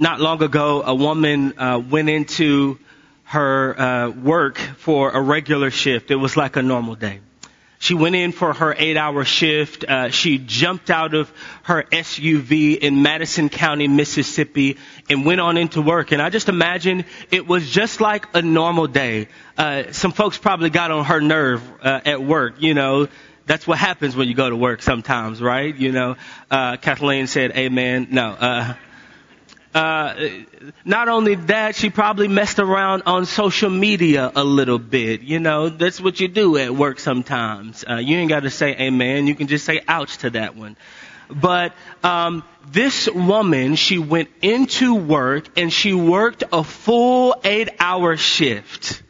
Not long ago, a woman uh, went into her uh, work for a regular shift. It was like a normal day. She went in for her eight hour shift. Uh, she jumped out of her SUV in Madison County, Mississippi and went on into work. And I just imagine it was just like a normal day. Uh, some folks probably got on her nerve uh, at work, you know. That's what happens when you go to work sometimes, right? You know, uh, Kathleen said, amen. No, uh, uh, not only that, she probably messed around on social media a little bit. You know, that's what you do at work sometimes. Uh, you ain't got to say amen. You can just say ouch to that one. But um, this woman, she went into work and she worked a full eight-hour shift.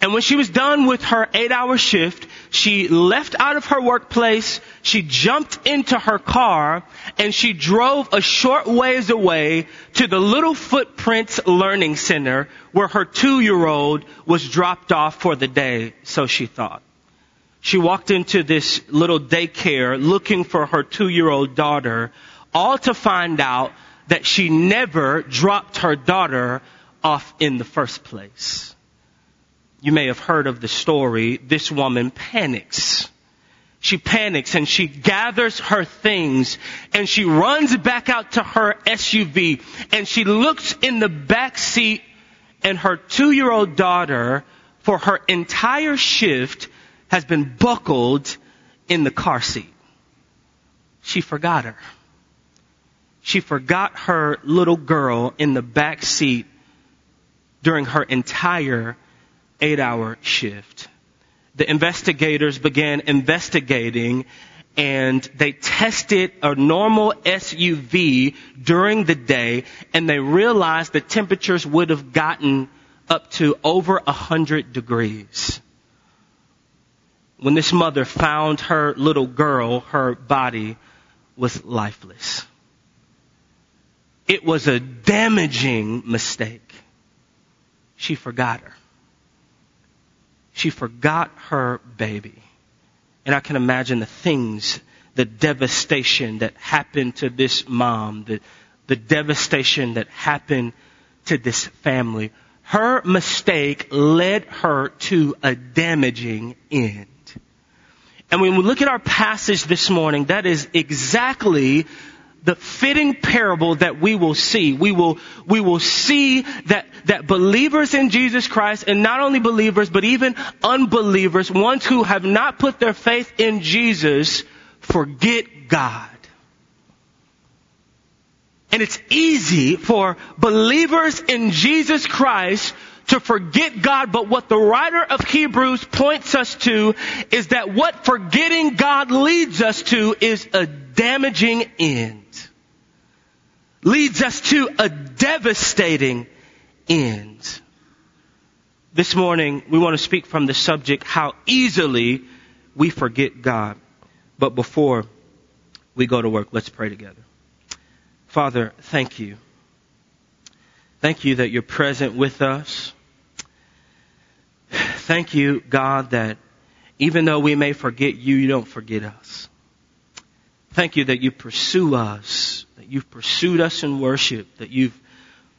And when she was done with her eight hour shift, she left out of her workplace, she jumped into her car, and she drove a short ways away to the Little Footprints Learning Center where her two year old was dropped off for the day, so she thought. She walked into this little daycare looking for her two year old daughter, all to find out that she never dropped her daughter off in the first place. You may have heard of the story. This woman panics. She panics and she gathers her things and she runs back out to her SUV and she looks in the back seat and her two year old daughter for her entire shift has been buckled in the car seat. She forgot her. She forgot her little girl in the back seat during her entire eight hour shift. The investigators began investigating and they tested a normal SUV during the day and they realized the temperatures would have gotten up to over a hundred degrees. When this mother found her little girl, her body was lifeless. It was a damaging mistake. She forgot her. She forgot her baby. And I can imagine the things, the devastation that happened to this mom, the, the devastation that happened to this family. Her mistake led her to a damaging end. And when we look at our passage this morning, that is exactly the fitting parable that we will see. We will, we will see that, that believers in Jesus Christ, and not only believers, but even unbelievers, ones who have not put their faith in Jesus, forget God. And it's easy for believers in Jesus Christ to forget God, but what the writer of Hebrews points us to is that what forgetting God leads us to is a damaging end leads us to a devastating end. This morning, we want to speak from the subject, how easily we forget God. But before we go to work, let's pray together. Father, thank you. Thank you that you're present with us. Thank you, God, that even though we may forget you, you don't forget us. Thank you that you pursue us you've pursued us in worship, that you've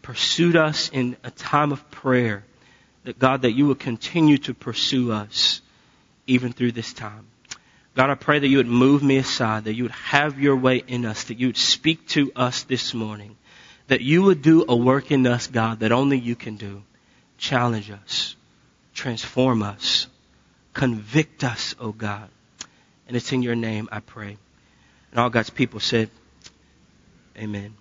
pursued us in a time of prayer, that God, that you will continue to pursue us even through this time. God, I pray that you would move me aside, that you would have your way in us, that you would speak to us this morning, that you would do a work in us, God, that only you can do. Challenge us, transform us, convict us, O oh God. And it's in your name I pray. And all God's people said, Amen.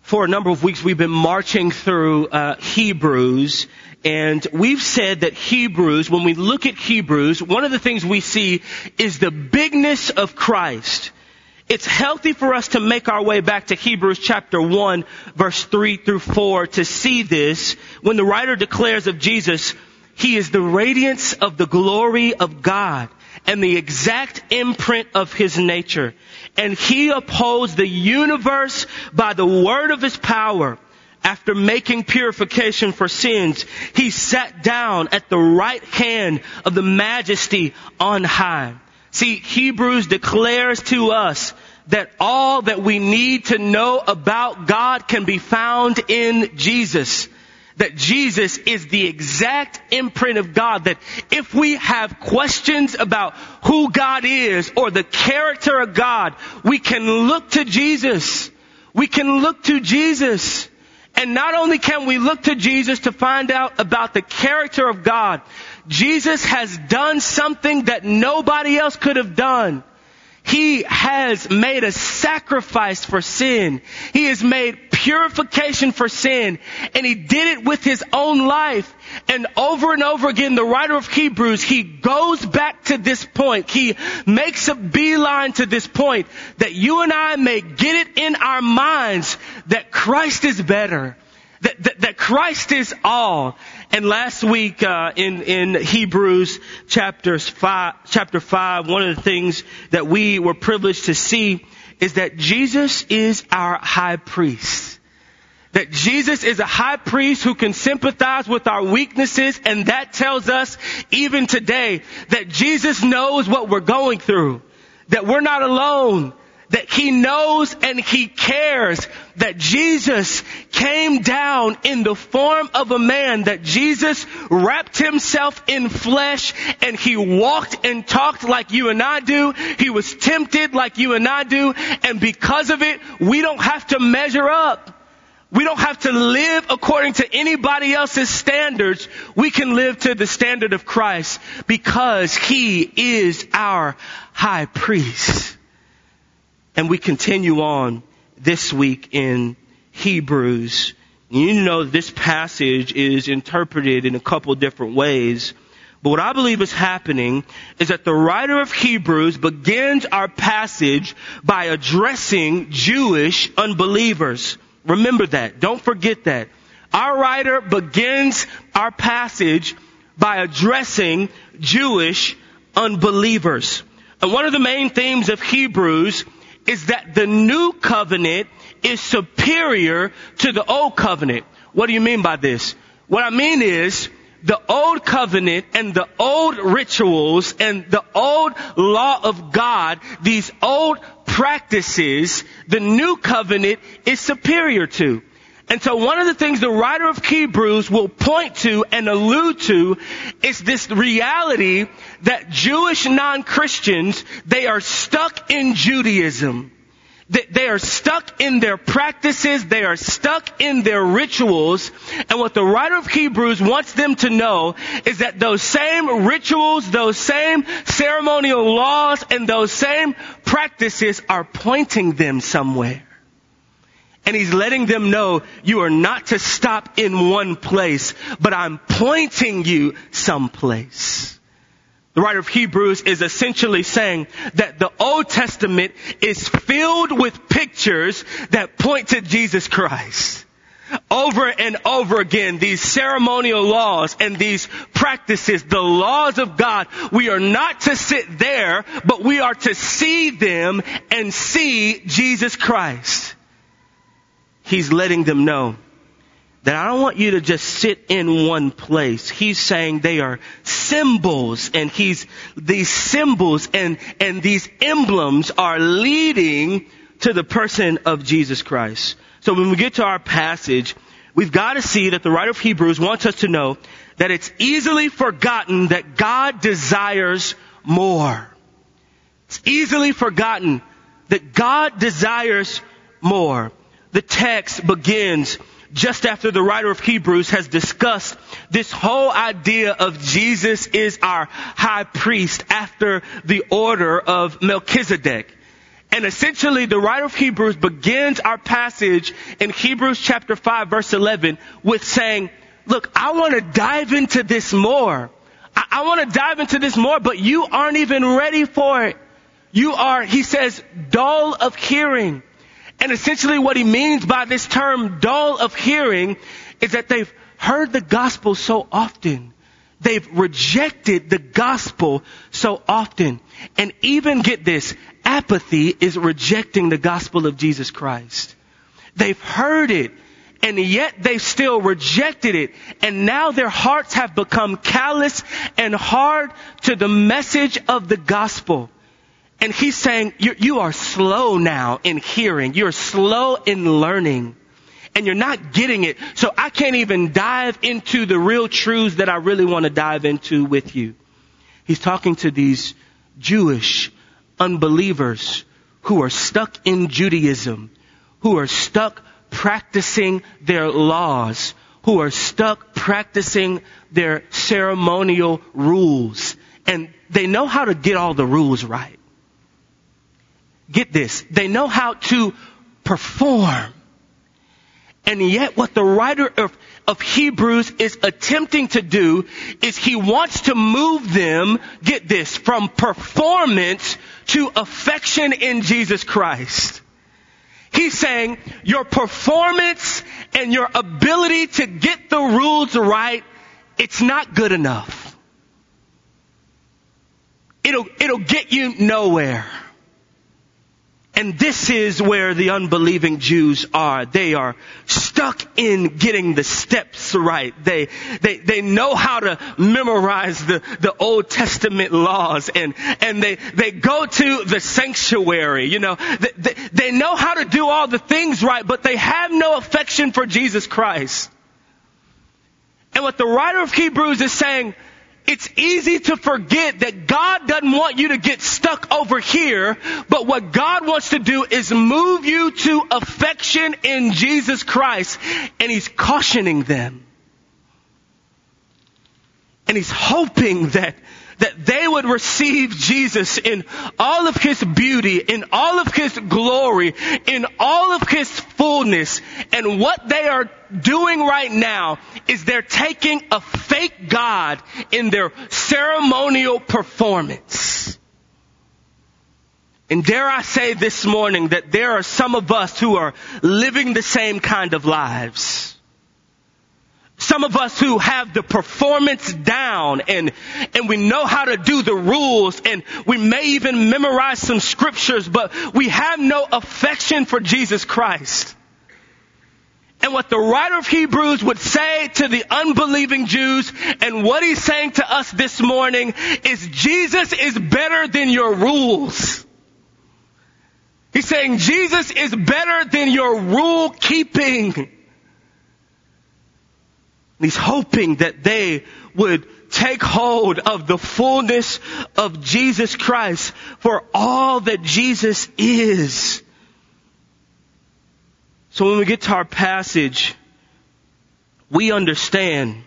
For a number of weeks, we've been marching through uh, Hebrews, and we've said that Hebrews, when we look at Hebrews, one of the things we see is the bigness of Christ. It's healthy for us to make our way back to Hebrews chapter 1 verse 3 through 4 to see this when the writer declares of Jesus, He is the radiance of the glory of God and the exact imprint of his nature. And he upholds the universe by the word of his power. After making purification for sins, he sat down at the right hand of the majesty on high. See, Hebrews declares to us that all that we need to know about God can be found in Jesus. That Jesus is the exact imprint of God. That if we have questions about who God is or the character of God, we can look to Jesus. We can look to Jesus. And not only can we look to Jesus to find out about the character of God, Jesus has done something that nobody else could have done. He has made a sacrifice for sin. He has made purification for sin. And he did it with his own life. And over and over again, the writer of Hebrews, he goes back to this point. He makes a beeline to this point that you and I may get it in our minds that Christ is better. That, that, that Christ is all. And last week uh, in in Hebrews chapters five, chapter five, one of the things that we were privileged to see is that Jesus is our high priest. That Jesus is a high priest who can sympathize with our weaknesses, and that tells us even today that Jesus knows what we're going through. That we're not alone that he knows and he cares that Jesus came down in the form of a man, that Jesus wrapped himself in flesh and he walked and talked like you and I do. He was tempted like you and I do. And because of it, we don't have to measure up. We don't have to live according to anybody else's standards. We can live to the standard of Christ because he is our high priest. And we continue on this week in Hebrews. You know this passage is interpreted in a couple different ways. But what I believe is happening is that the writer of Hebrews begins our passage by addressing Jewish unbelievers. Remember that. Don't forget that. Our writer begins our passage by addressing Jewish unbelievers. And one of the main themes of Hebrews is that the new covenant is superior to the old covenant. What do you mean by this? What I mean is, the old covenant and the old rituals and the old law of God, these old practices, the new covenant is superior to. And so one of the things the writer of Hebrews will point to and allude to is this reality that Jewish non-Christians, they are stuck in Judaism. That they are stuck in their practices. They are stuck in their rituals. And what the writer of Hebrews wants them to know is that those same rituals, those same ceremonial laws, and those same practices are pointing them somewhere. And he's letting them know you are not to stop in one place, but I'm pointing you someplace. The writer of Hebrews is essentially saying that the Old Testament is filled with pictures that point to Jesus Christ. Over and over again, these ceremonial laws and these practices, the laws of God, we are not to sit there, but we are to see them and see Jesus Christ he's letting them know that I don't want you to just sit in one place. He's saying they are symbols and he's, these symbols and, and these emblems are leading to the person of Jesus Christ. So when we get to our passage, we've got to see that the writer of Hebrews wants us to know that it's easily forgotten that God desires more. It's easily forgotten that God desires more the text begins just after the writer of Hebrews has discussed this whole idea of Jesus is our high priest after the order of Melchizedek. And essentially the writer of Hebrews begins our passage in Hebrews chapter 5 verse 11 with saying, look, I want to dive into this more. I, I want to dive into this more, but you aren't even ready for it. You are, he says, dull of hearing. And essentially what he means by this term dull of hearing is that they've heard the gospel so often. They've rejected the gospel so often. And even get this, apathy is rejecting the gospel of Jesus Christ. They've heard it and yet they've still rejected it. And now their hearts have become callous and hard to the message of the gospel. And he's saying, you, you are slow now in hearing. You're slow in learning. And you're not getting it. So I can't even dive into the real truths that I really want to dive into with you. He's talking to these Jewish unbelievers who are stuck in Judaism, who are stuck practicing their laws, who are stuck practicing their ceremonial rules. And they know how to get all the rules right. Get this. They know how to perform. And yet what the writer of, of Hebrews is attempting to do is he wants to move them, get this, from performance to affection in Jesus Christ. He's saying your performance and your ability to get the rules right, it's not good enough. It'll, it'll get you nowhere. And this is where the unbelieving Jews are. They are stuck in getting the steps right. They, they, they know how to memorize the, the Old Testament laws and, and they, they go to the sanctuary, you know, they, they, they know how to do all the things right, but they have no affection for Jesus Christ. And what the writer of Hebrews is saying, it's easy to forget that God doesn't want you to get stuck over here, but what God wants to do is move you to affection in Jesus Christ, and He's cautioning them. And He's hoping that that they would receive Jesus in all of His beauty, in all of His glory, in all of His fullness. And what they are doing right now is they're taking a fake God in their ceremonial performance. And dare I say this morning that there are some of us who are living the same kind of lives. Some of us who have the performance down and, and we know how to do the rules and we may even memorize some scriptures, but we have no affection for Jesus Christ. And what the writer of Hebrews would say to the unbelieving Jews and what he's saying to us this morning is Jesus is better than your rules. He's saying Jesus is better than your rule keeping. He's hoping that they would take hold of the fullness of Jesus Christ for all that Jesus is. So when we get to our passage, we understand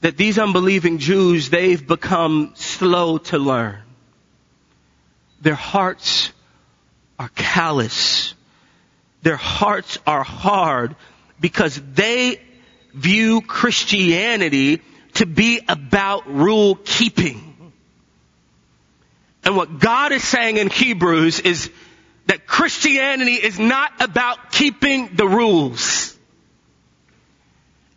that these unbelieving Jews, they've become slow to learn. Their hearts are callous. Their hearts are hard because they view Christianity to be about rule keeping. And what God is saying in Hebrews is that Christianity is not about keeping the rules.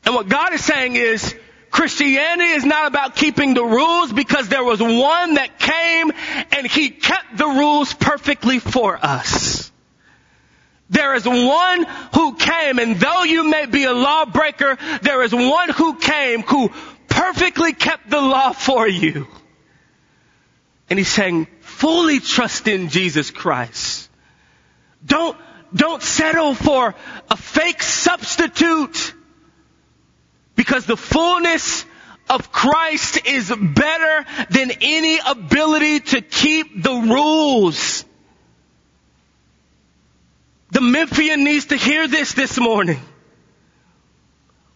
And what God is saying is Christianity is not about keeping the rules because there was one that came and he kept the rules perfectly for us. There is one who came, and though you may be a lawbreaker, there is one who came who perfectly kept the law for you. And he's saying, fully trust in Jesus Christ. Don't, don't settle for a fake substitute because the fullness of Christ is better than any ability to keep the rules. The Memphian needs to hear this this morning.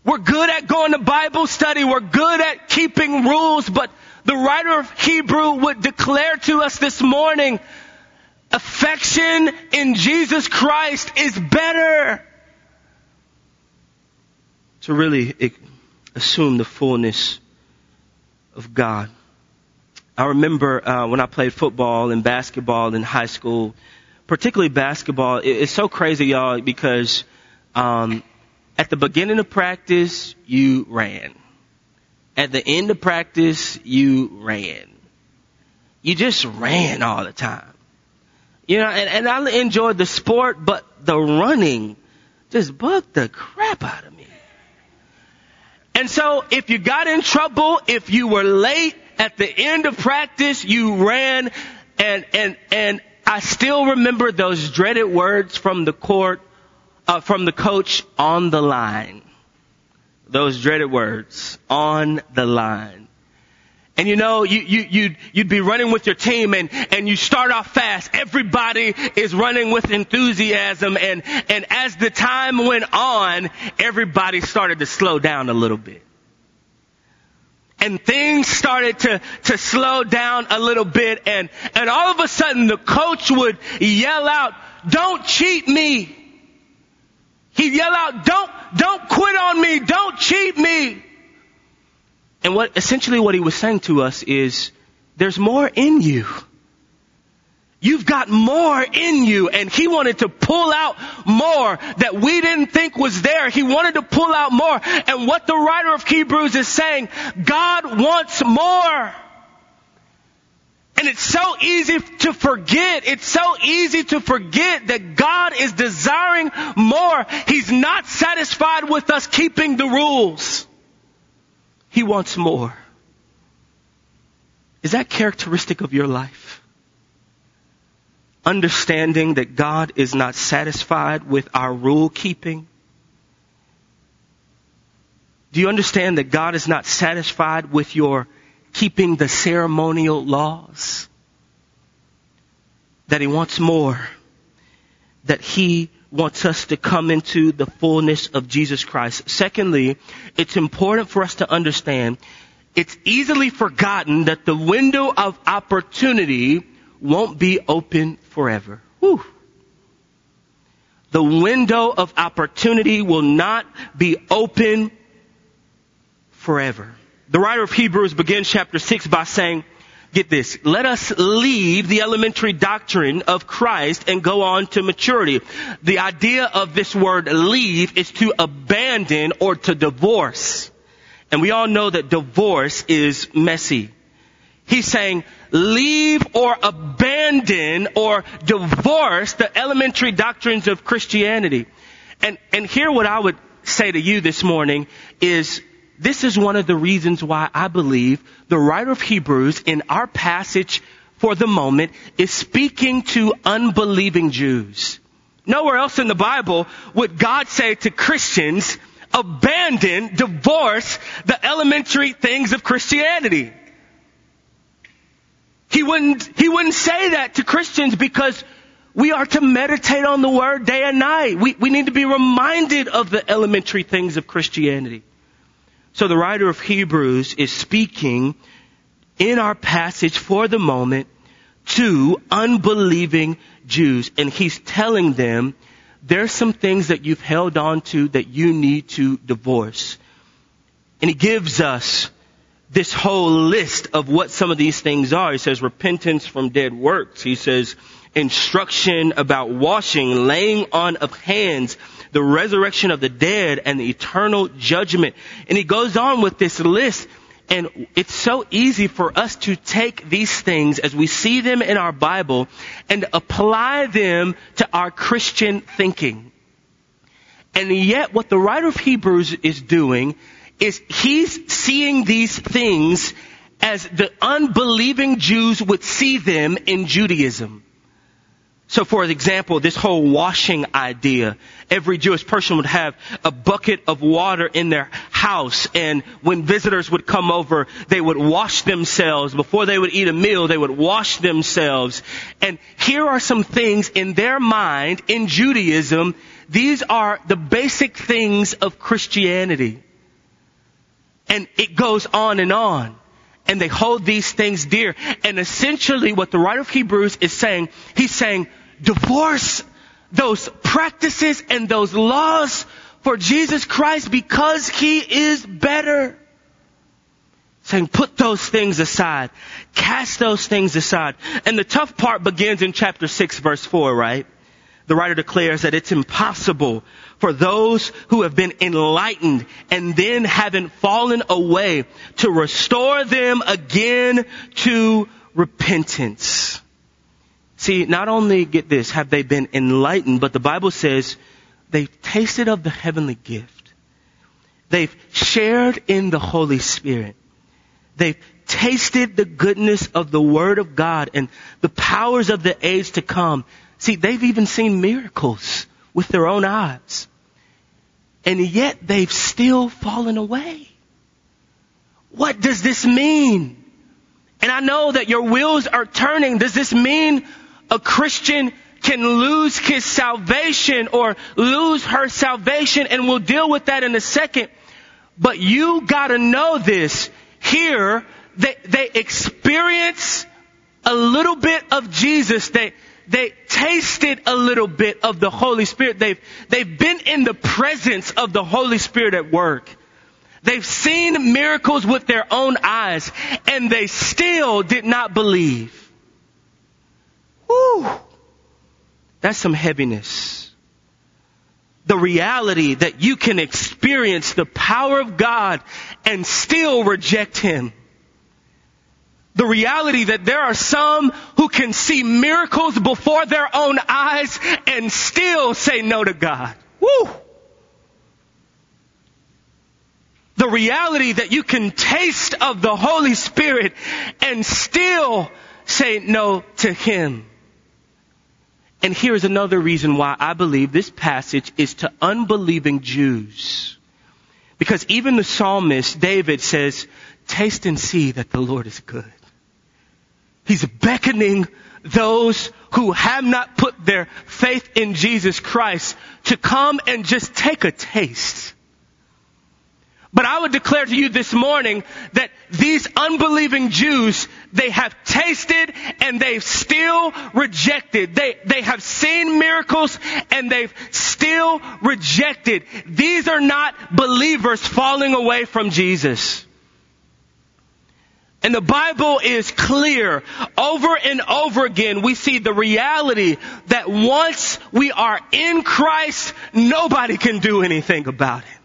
We're good at going to Bible study. We're good at keeping rules, but the writer of Hebrew would declare to us this morning, affection in Jesus Christ is better. To really assume the fullness of God. I remember uh, when I played football and basketball in high school, particularly basketball, it's so crazy, y'all, because um, at the beginning of practice, you ran. At the end of practice, you ran. You just ran all the time. You know, and, and I enjoyed the sport, but the running just bugged the crap out of me. And so if you got in trouble, if you were late at the end of practice, you ran and, and, and I still remember those dreaded words from the court, uh, from the coach on the line. Those dreaded words, on the line. And you know, you, you, you'd, you'd be running with your team and, and you start off fast. Everybody is running with enthusiasm and, and as the time went on, everybody started to slow down a little bit. And things started to, to slow down a little bit and, and all of a sudden the coach would yell out, don't cheat me. He'd yell out, don't, don't quit on me. Don't cheat me. And what, essentially what he was saying to us is, there's more in you. You've got more in you and he wanted to pull out more that we didn't think was there. He wanted to pull out more. And what the writer of Hebrews is saying, God wants more. And it's so easy to forget. It's so easy to forget that God is desiring more. He's not satisfied with us keeping the rules. He wants more. Is that characteristic of your life? Understanding that God is not satisfied with our rule keeping? Do you understand that God is not satisfied with your keeping the ceremonial laws? That He wants more. That He wants us to come into the fullness of Jesus Christ. Secondly, it's important for us to understand it's easily forgotten that the window of opportunity won't be open forever. Whew. The window of opportunity will not be open forever. The writer of Hebrews begins chapter 6 by saying, get this, let us leave the elementary doctrine of Christ and go on to maturity. The idea of this word leave is to abandon or to divorce. And we all know that divorce is messy. He's saying, leave or abandon or divorce the elementary doctrines of Christianity. And, and here what I would say to you this morning is this is one of the reasons why I believe the writer of Hebrews in our passage for the moment is speaking to unbelieving Jews. Nowhere else in the Bible would God say to Christians, abandon, divorce the elementary things of Christianity. He wouldn't, he wouldn't say that to Christians because we are to meditate on the word day and night. We, we need to be reminded of the elementary things of Christianity. So the writer of Hebrews is speaking in our passage for the moment to unbelieving Jews and he's telling them there's some things that you've held on to that you need to divorce. And he gives us this whole list of what some of these things are. He says repentance from dead works. He says instruction about washing, laying on of hands, the resurrection of the dead and the eternal judgment. And he goes on with this list and it's so easy for us to take these things as we see them in our Bible and apply them to our Christian thinking. And yet what the writer of Hebrews is doing is he's seeing these things as the unbelieving Jews would see them in Judaism. So for example, this whole washing idea, every Jewish person would have a bucket of water in their house and when visitors would come over, they would wash themselves. Before they would eat a meal, they would wash themselves. And here are some things in their mind in Judaism. These are the basic things of Christianity. And it goes on and on and they hold these things dear. And essentially what the writer of Hebrews is saying, he's saying, divorce those practices and those laws for Jesus Christ because he is better. Saying put those things aside. Cast those things aside. And the tough part begins in chapter 6 verse 4, right? The writer declares that it's impossible for those who have been enlightened and then haven't fallen away to restore them again to repentance. See, not only get this, have they been enlightened, but the Bible says they've tasted of the heavenly gift. They've shared in the Holy Spirit. They've tasted the goodness of the Word of God and the powers of the age to come. See, they've even seen miracles with their own eyes. And yet they've still fallen away. What does this mean? And I know that your wheels are turning. Does this mean a Christian can lose his salvation or lose her salvation? And we'll deal with that in a second. But you gotta know this. Here, they, they experience a little bit of Jesus. They, they tasted a little bit of the Holy Spirit. They've, they've been in the presence of the Holy Spirit at work. They've seen miracles with their own eyes and they still did not believe. Woo! That's some heaviness. The reality that you can experience the power of God and still reject Him. The reality that there are some who can see miracles before their own eyes and still say no to God. Woo! the reality that you can taste of the Holy Spirit and still say no to Him. And here's another reason why I believe this passage is to unbelieving Jews. Because even the psalmist, David says, taste and see that the Lord is good. He's beckoning those who have not put their faith in Jesus Christ to come and just take a taste but I would declare to you this morning that these unbelieving Jews, they have tasted and they've still rejected. They, they have seen miracles and they've still rejected. These are not believers falling away from Jesus. And the Bible is clear. Over and over again, we see the reality that once we are in Christ, nobody can do anything about it.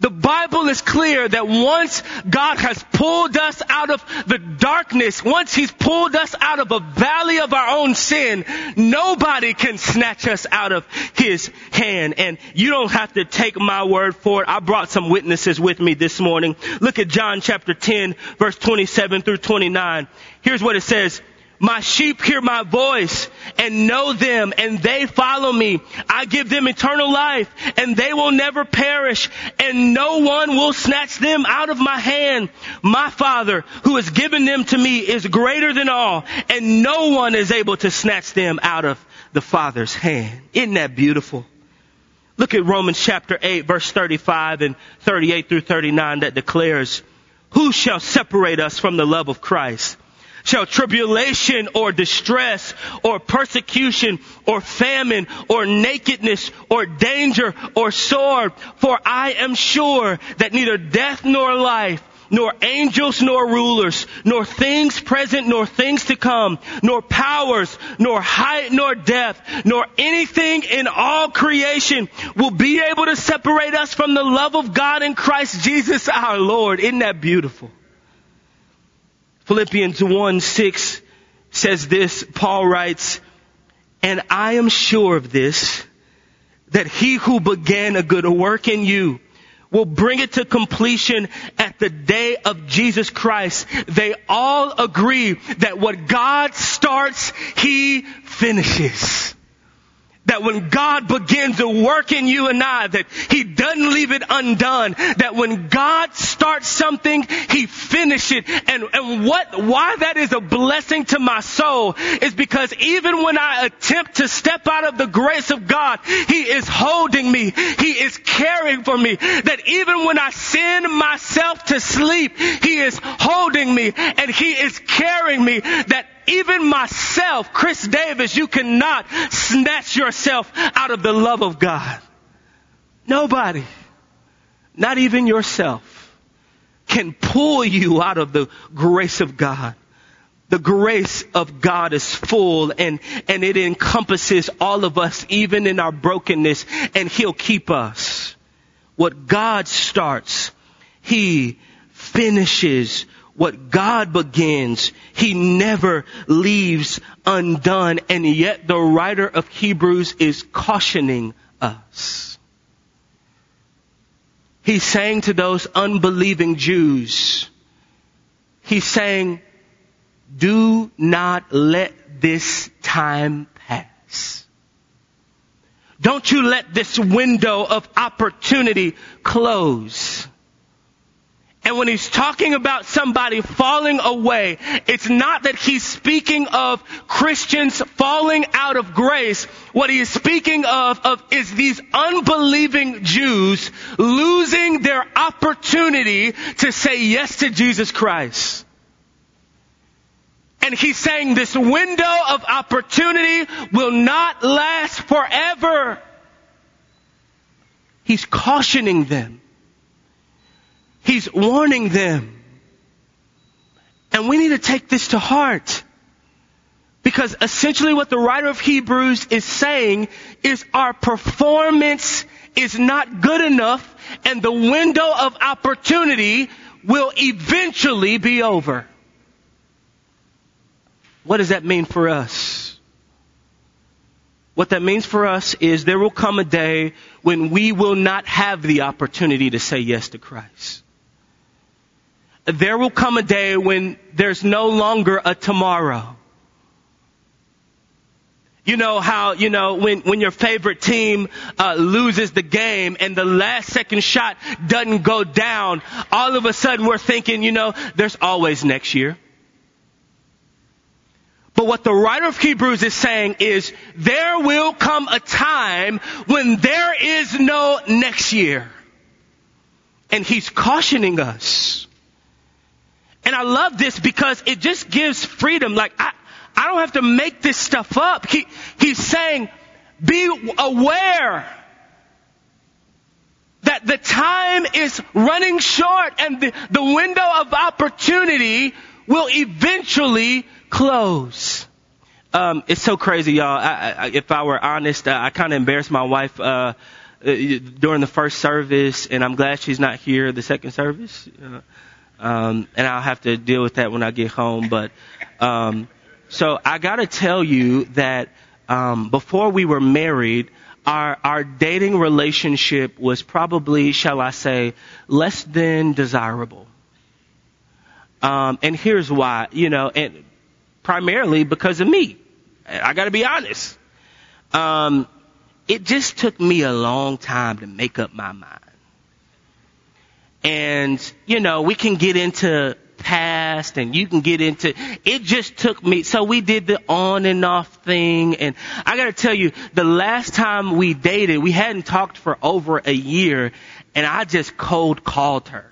The Bible is clear that once God has pulled us out of the darkness, once He's pulled us out of a valley of our own sin, nobody can snatch us out of His hand. And you don't have to take my word for it. I brought some witnesses with me this morning. Look at John chapter 10 verse 27 through 29. Here's what it says. My sheep hear my voice and know them and they follow me. I give them eternal life and they will never perish and no one will snatch them out of my hand. My father who has given them to me is greater than all and no one is able to snatch them out of the father's hand. Isn't that beautiful? Look at Romans chapter 8 verse 35 and 38 through 39 that declares, who shall separate us from the love of Christ? Shall tribulation or distress or persecution or famine or nakedness or danger or sword. For I am sure that neither death nor life nor angels nor rulers, nor things present nor things to come, nor powers, nor height nor depth, nor anything in all creation will be able to separate us from the love of God in Christ Jesus our Lord. Isn't that beautiful? Philippians 1 6 says this, Paul writes, and I am sure of this, that he who began a good work in you will bring it to completion at the day of Jesus Christ. They all agree that what God starts, he finishes that when God begins to work in you and I, that He doesn't leave it undone. That when God starts something, He finishes it. And, and what, why that is a blessing to my soul is because even when I attempt to step out of the grace of God, He is holding me. He is caring for me. That even when I send myself to sleep, He is holding me and He is carrying me. That even myself, Chris Davis, you cannot snatch yourself out of the love of God. Nobody, not even yourself, can pull you out of the grace of God. The grace of God is full and, and it encompasses all of us, even in our brokenness, and He'll keep us. What God starts, He finishes what God begins, He never leaves undone. And yet the writer of Hebrews is cautioning us. He's saying to those unbelieving Jews, He's saying, do not let this time pass. Don't you let this window of opportunity close. And when he's talking about somebody falling away, it's not that he's speaking of Christians falling out of grace. What he is speaking of, of is these unbelieving Jews losing their opportunity to say yes to Jesus Christ. And he's saying this window of opportunity will not last forever. He's cautioning them. He's warning them. And we need to take this to heart. Because essentially what the writer of Hebrews is saying is our performance is not good enough and the window of opportunity will eventually be over. What does that mean for us? What that means for us is there will come a day when we will not have the opportunity to say yes to Christ there will come a day when there's no longer a tomorrow. You know how, you know, when, when your favorite team uh, loses the game and the last second shot doesn't go down, all of a sudden we're thinking, you know, there's always next year. But what the writer of Hebrews is saying is there will come a time when there is no next year. And he's cautioning us and I love this because it just gives freedom. Like I, I don't have to make this stuff up. He, he's saying, be aware that the time is running short and the, the window of opportunity will eventually close. Um, it's so crazy, y'all. I, I, if I were honest, uh, I kind of embarrassed my wife uh, uh, during the first service, and I'm glad she's not here the second service. Uh, um, and I'll have to deal with that when I get home. But um, so I got to tell you that um, before we were married, our our dating relationship was probably, shall I say, less than desirable. Um, and here's why, you know, and primarily because of me. I got to be honest. Um, it just took me a long time to make up my mind. And, you know, we can get into past and you can get into, it just took me, so we did the on and off thing and I gotta tell you, the last time we dated, we hadn't talked for over a year and I just cold called her.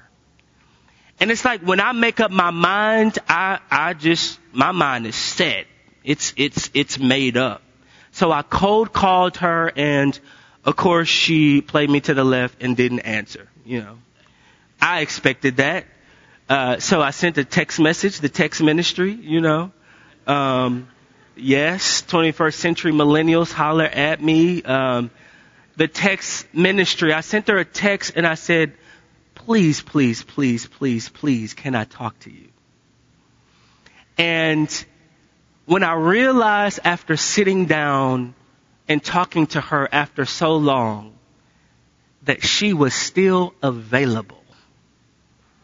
And it's like when I make up my mind, I, I just, my mind is set. It's, it's, it's made up. So I cold called her and of course she played me to the left and didn't answer, you know. I expected that. Uh, so I sent a text message, the text ministry, you know. Um, yes, 21st century millennials holler at me. Um, the text ministry, I sent her a text and I said, please, please, please, please, please, can I talk to you? And when I realized after sitting down and talking to her after so long that she was still available,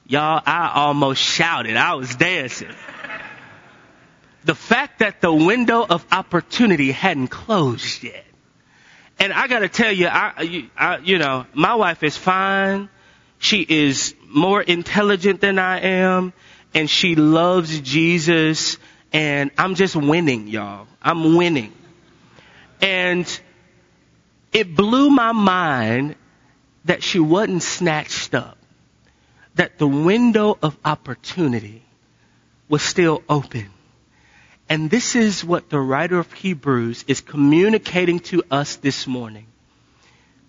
Y'all, I almost shouted. I was dancing. The fact that the window of opportunity hadn't closed yet. And I gotta tell you, I, I, you know, my wife is fine. She is more intelligent than I am and she loves Jesus and I'm just winning, y'all. I'm winning. And it blew my mind that she wasn't snatched up that the window of opportunity was still open. And this is what the writer of Hebrews is communicating to us this morning.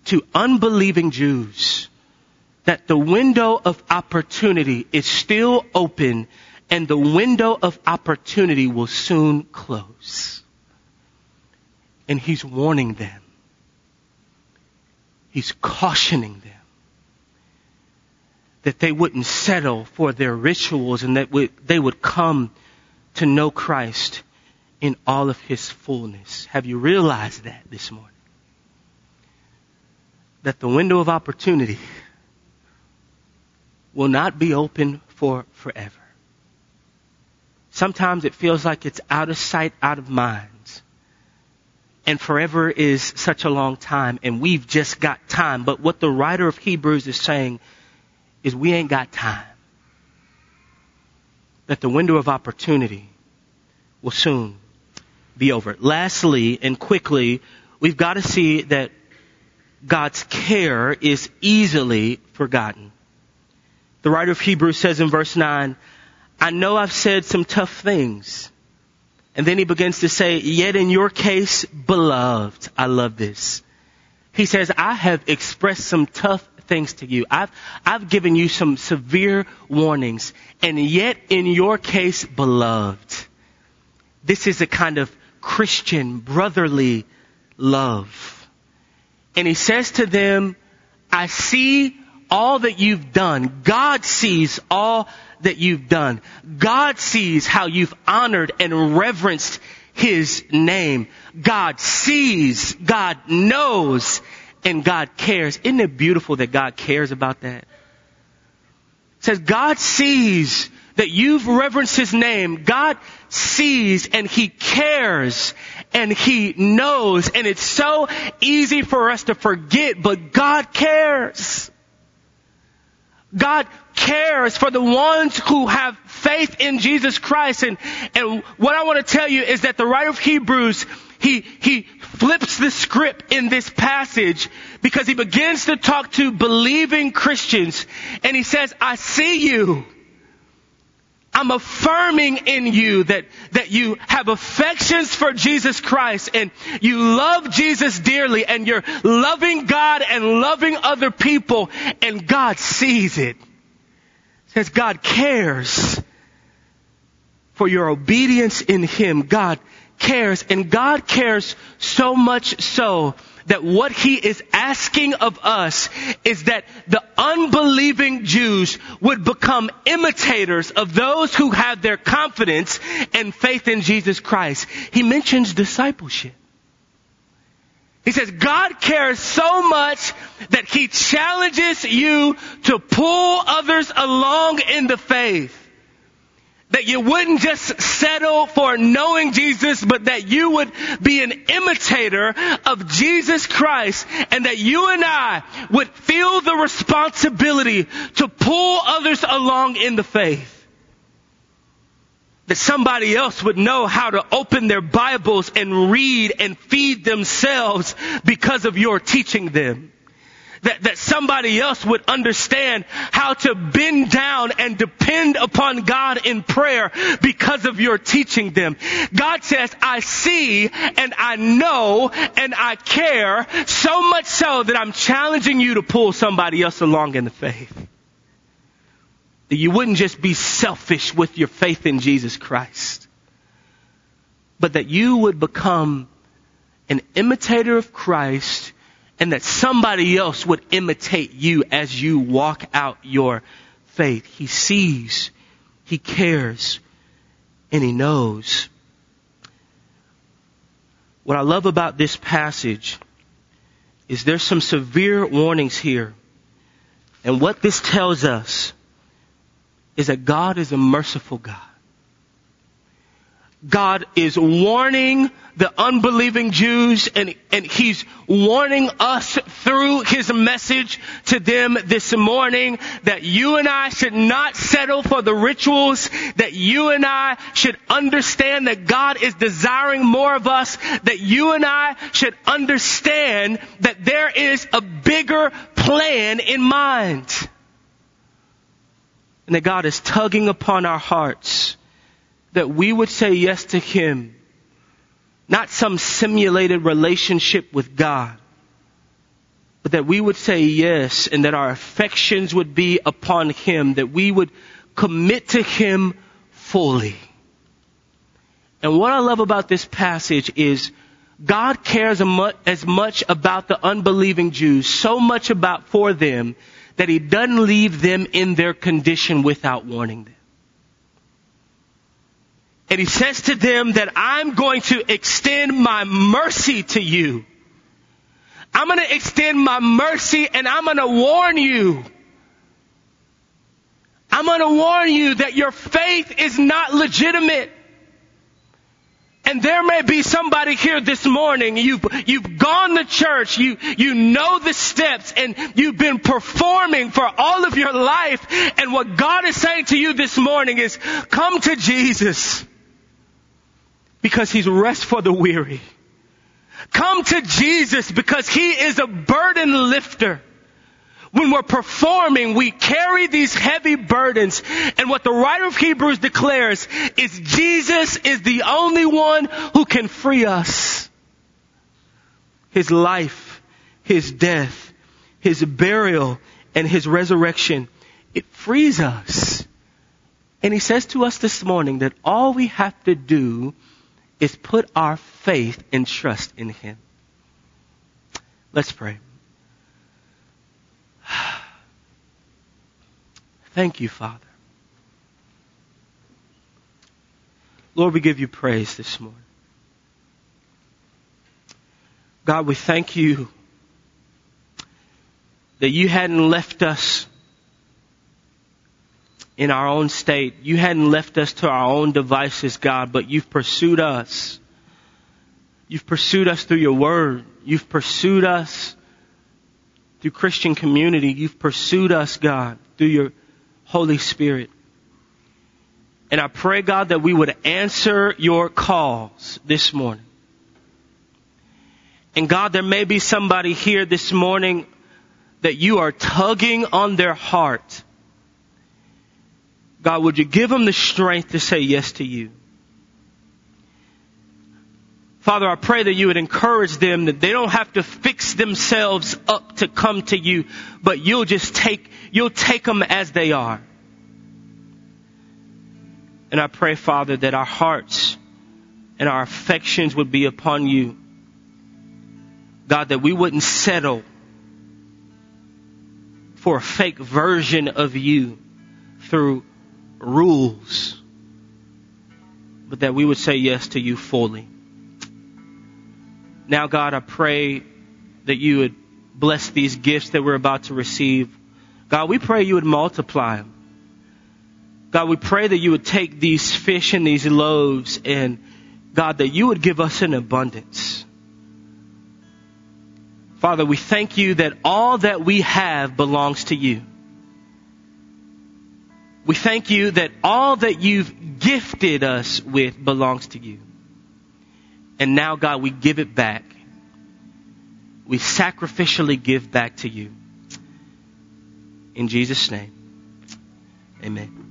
To unbelieving Jews. That the window of opportunity is still open and the window of opportunity will soon close. And he's warning them. He's cautioning them that they wouldn't settle for their rituals and that they would come to know Christ in all of his fullness. Have you realized that this morning? That the window of opportunity will not be open for forever. Sometimes it feels like it's out of sight, out of mind. And forever is such a long time, and we've just got time. But what the writer of Hebrews is saying is we ain't got time. That the window of opportunity will soon be over. Lastly and quickly, we've got to see that God's care is easily forgotten. The writer of Hebrews says in verse 9, I know I've said some tough things. And then he begins to say, yet in your case, beloved, I love this. He says, I have expressed some tough things to you. I've, I've given you some severe warnings. And yet in your case, beloved, this is a kind of Christian brotherly love. And he says to them, I see all that you've done. God sees all that you've done. God sees how you've honored and reverenced His name. God sees, God knows, and God cares. Isn't it beautiful that God cares about that? It says God sees that you've reverenced His name. God sees and He cares and He knows and it's so easy for us to forget, but God cares. God cares for the ones who have faith in Jesus Christ. And, and what I want to tell you is that the writer of Hebrews, he, he flips the script in this passage because he begins to talk to believing Christians and he says, I see you. I'm affirming in you that, that you have affections for Jesus Christ and you love Jesus dearly and you're loving God and loving other people and God sees it. Says God cares for your obedience in Him. God cares and God cares so much so that what he is asking of us is that the unbelieving Jews would become imitators of those who have their confidence and faith in Jesus Christ. He mentions discipleship. He says God cares so much that he challenges you to pull others along in the faith that you wouldn't just settle for knowing Jesus, but that you would be an imitator of Jesus Christ and that you and I would feel the responsibility to pull others along in the faith. That somebody else would know how to open their Bibles and read and feed themselves because of your teaching them that, that somebody else would understand how to bend down and depend upon God in prayer because of your teaching them. God says, I see and I know and I care so much so that I'm challenging you to pull somebody else along in the faith. That you wouldn't just be selfish with your faith in Jesus Christ, but that you would become an imitator of Christ and that somebody else would imitate you as you walk out your faith. He sees, He cares, and He knows. What I love about this passage is there's some severe warnings here. And what this tells us is that God is a merciful God. God is warning the unbelieving Jews and, and He's warning us through His message to them this morning that you and I should not settle for the rituals, that you and I should understand that God is desiring more of us, that you and I should understand that there is a bigger plan in mind. And that God is tugging upon our hearts that we would say yes to Him, not some simulated relationship with God, but that we would say yes and that our affections would be upon Him, that we would commit to Him fully. And what I love about this passage is God cares as much about the unbelieving Jews, so much about for them, that He doesn't leave them in their condition without warning them. And he says to them that I'm going to extend my mercy to you. I'm going to extend my mercy and I'm going to warn you. I'm going to warn you that your faith is not legitimate. And there may be somebody here this morning, you've, you've gone to church, you, you know the steps, and you've been performing for all of your life, and what God is saying to you this morning is, come to Jesus. Because He's rest for the weary. Come to Jesus because He is a burden lifter when we're performing, we carry these heavy burdens. And what the writer of Hebrews declares is Jesus is the only one who can free us. His life, His death, His burial, and His resurrection, it frees us. And He says to us this morning that all we have to do is put our faith and trust in Him. Let's pray. Thank you, Father. Lord, we give you praise this morning. God, we thank you that you hadn't left us in our own state. You hadn't left us to our own devices, God, but you've pursued us. You've pursued us through your word. You've pursued us through Christian community. You've pursued us, God, through your Holy Spirit. And I pray, God, that we would answer your calls this morning. And God, there may be somebody here this morning that you are tugging on their heart. God, would you give them the strength to say yes to you? Father, I pray that you would encourage them that they don't have to fix themselves up to come to you, but you'll just take, you'll take them as they are. And I pray, Father, that our hearts and our affections would be upon you. God, that we wouldn't settle for a fake version of you through rules, but that we would say yes to you fully. Now, God, I pray that you would bless these gifts that we're about to receive. God, we pray you would multiply them. God, we pray that you would take these fish and these loaves and God, that you would give us an abundance. Father, we thank you that all that we have belongs to you. We thank you that all that you've gifted us with belongs to you. And now, God, we give it back. We sacrificially give back to you. In Jesus' name, amen.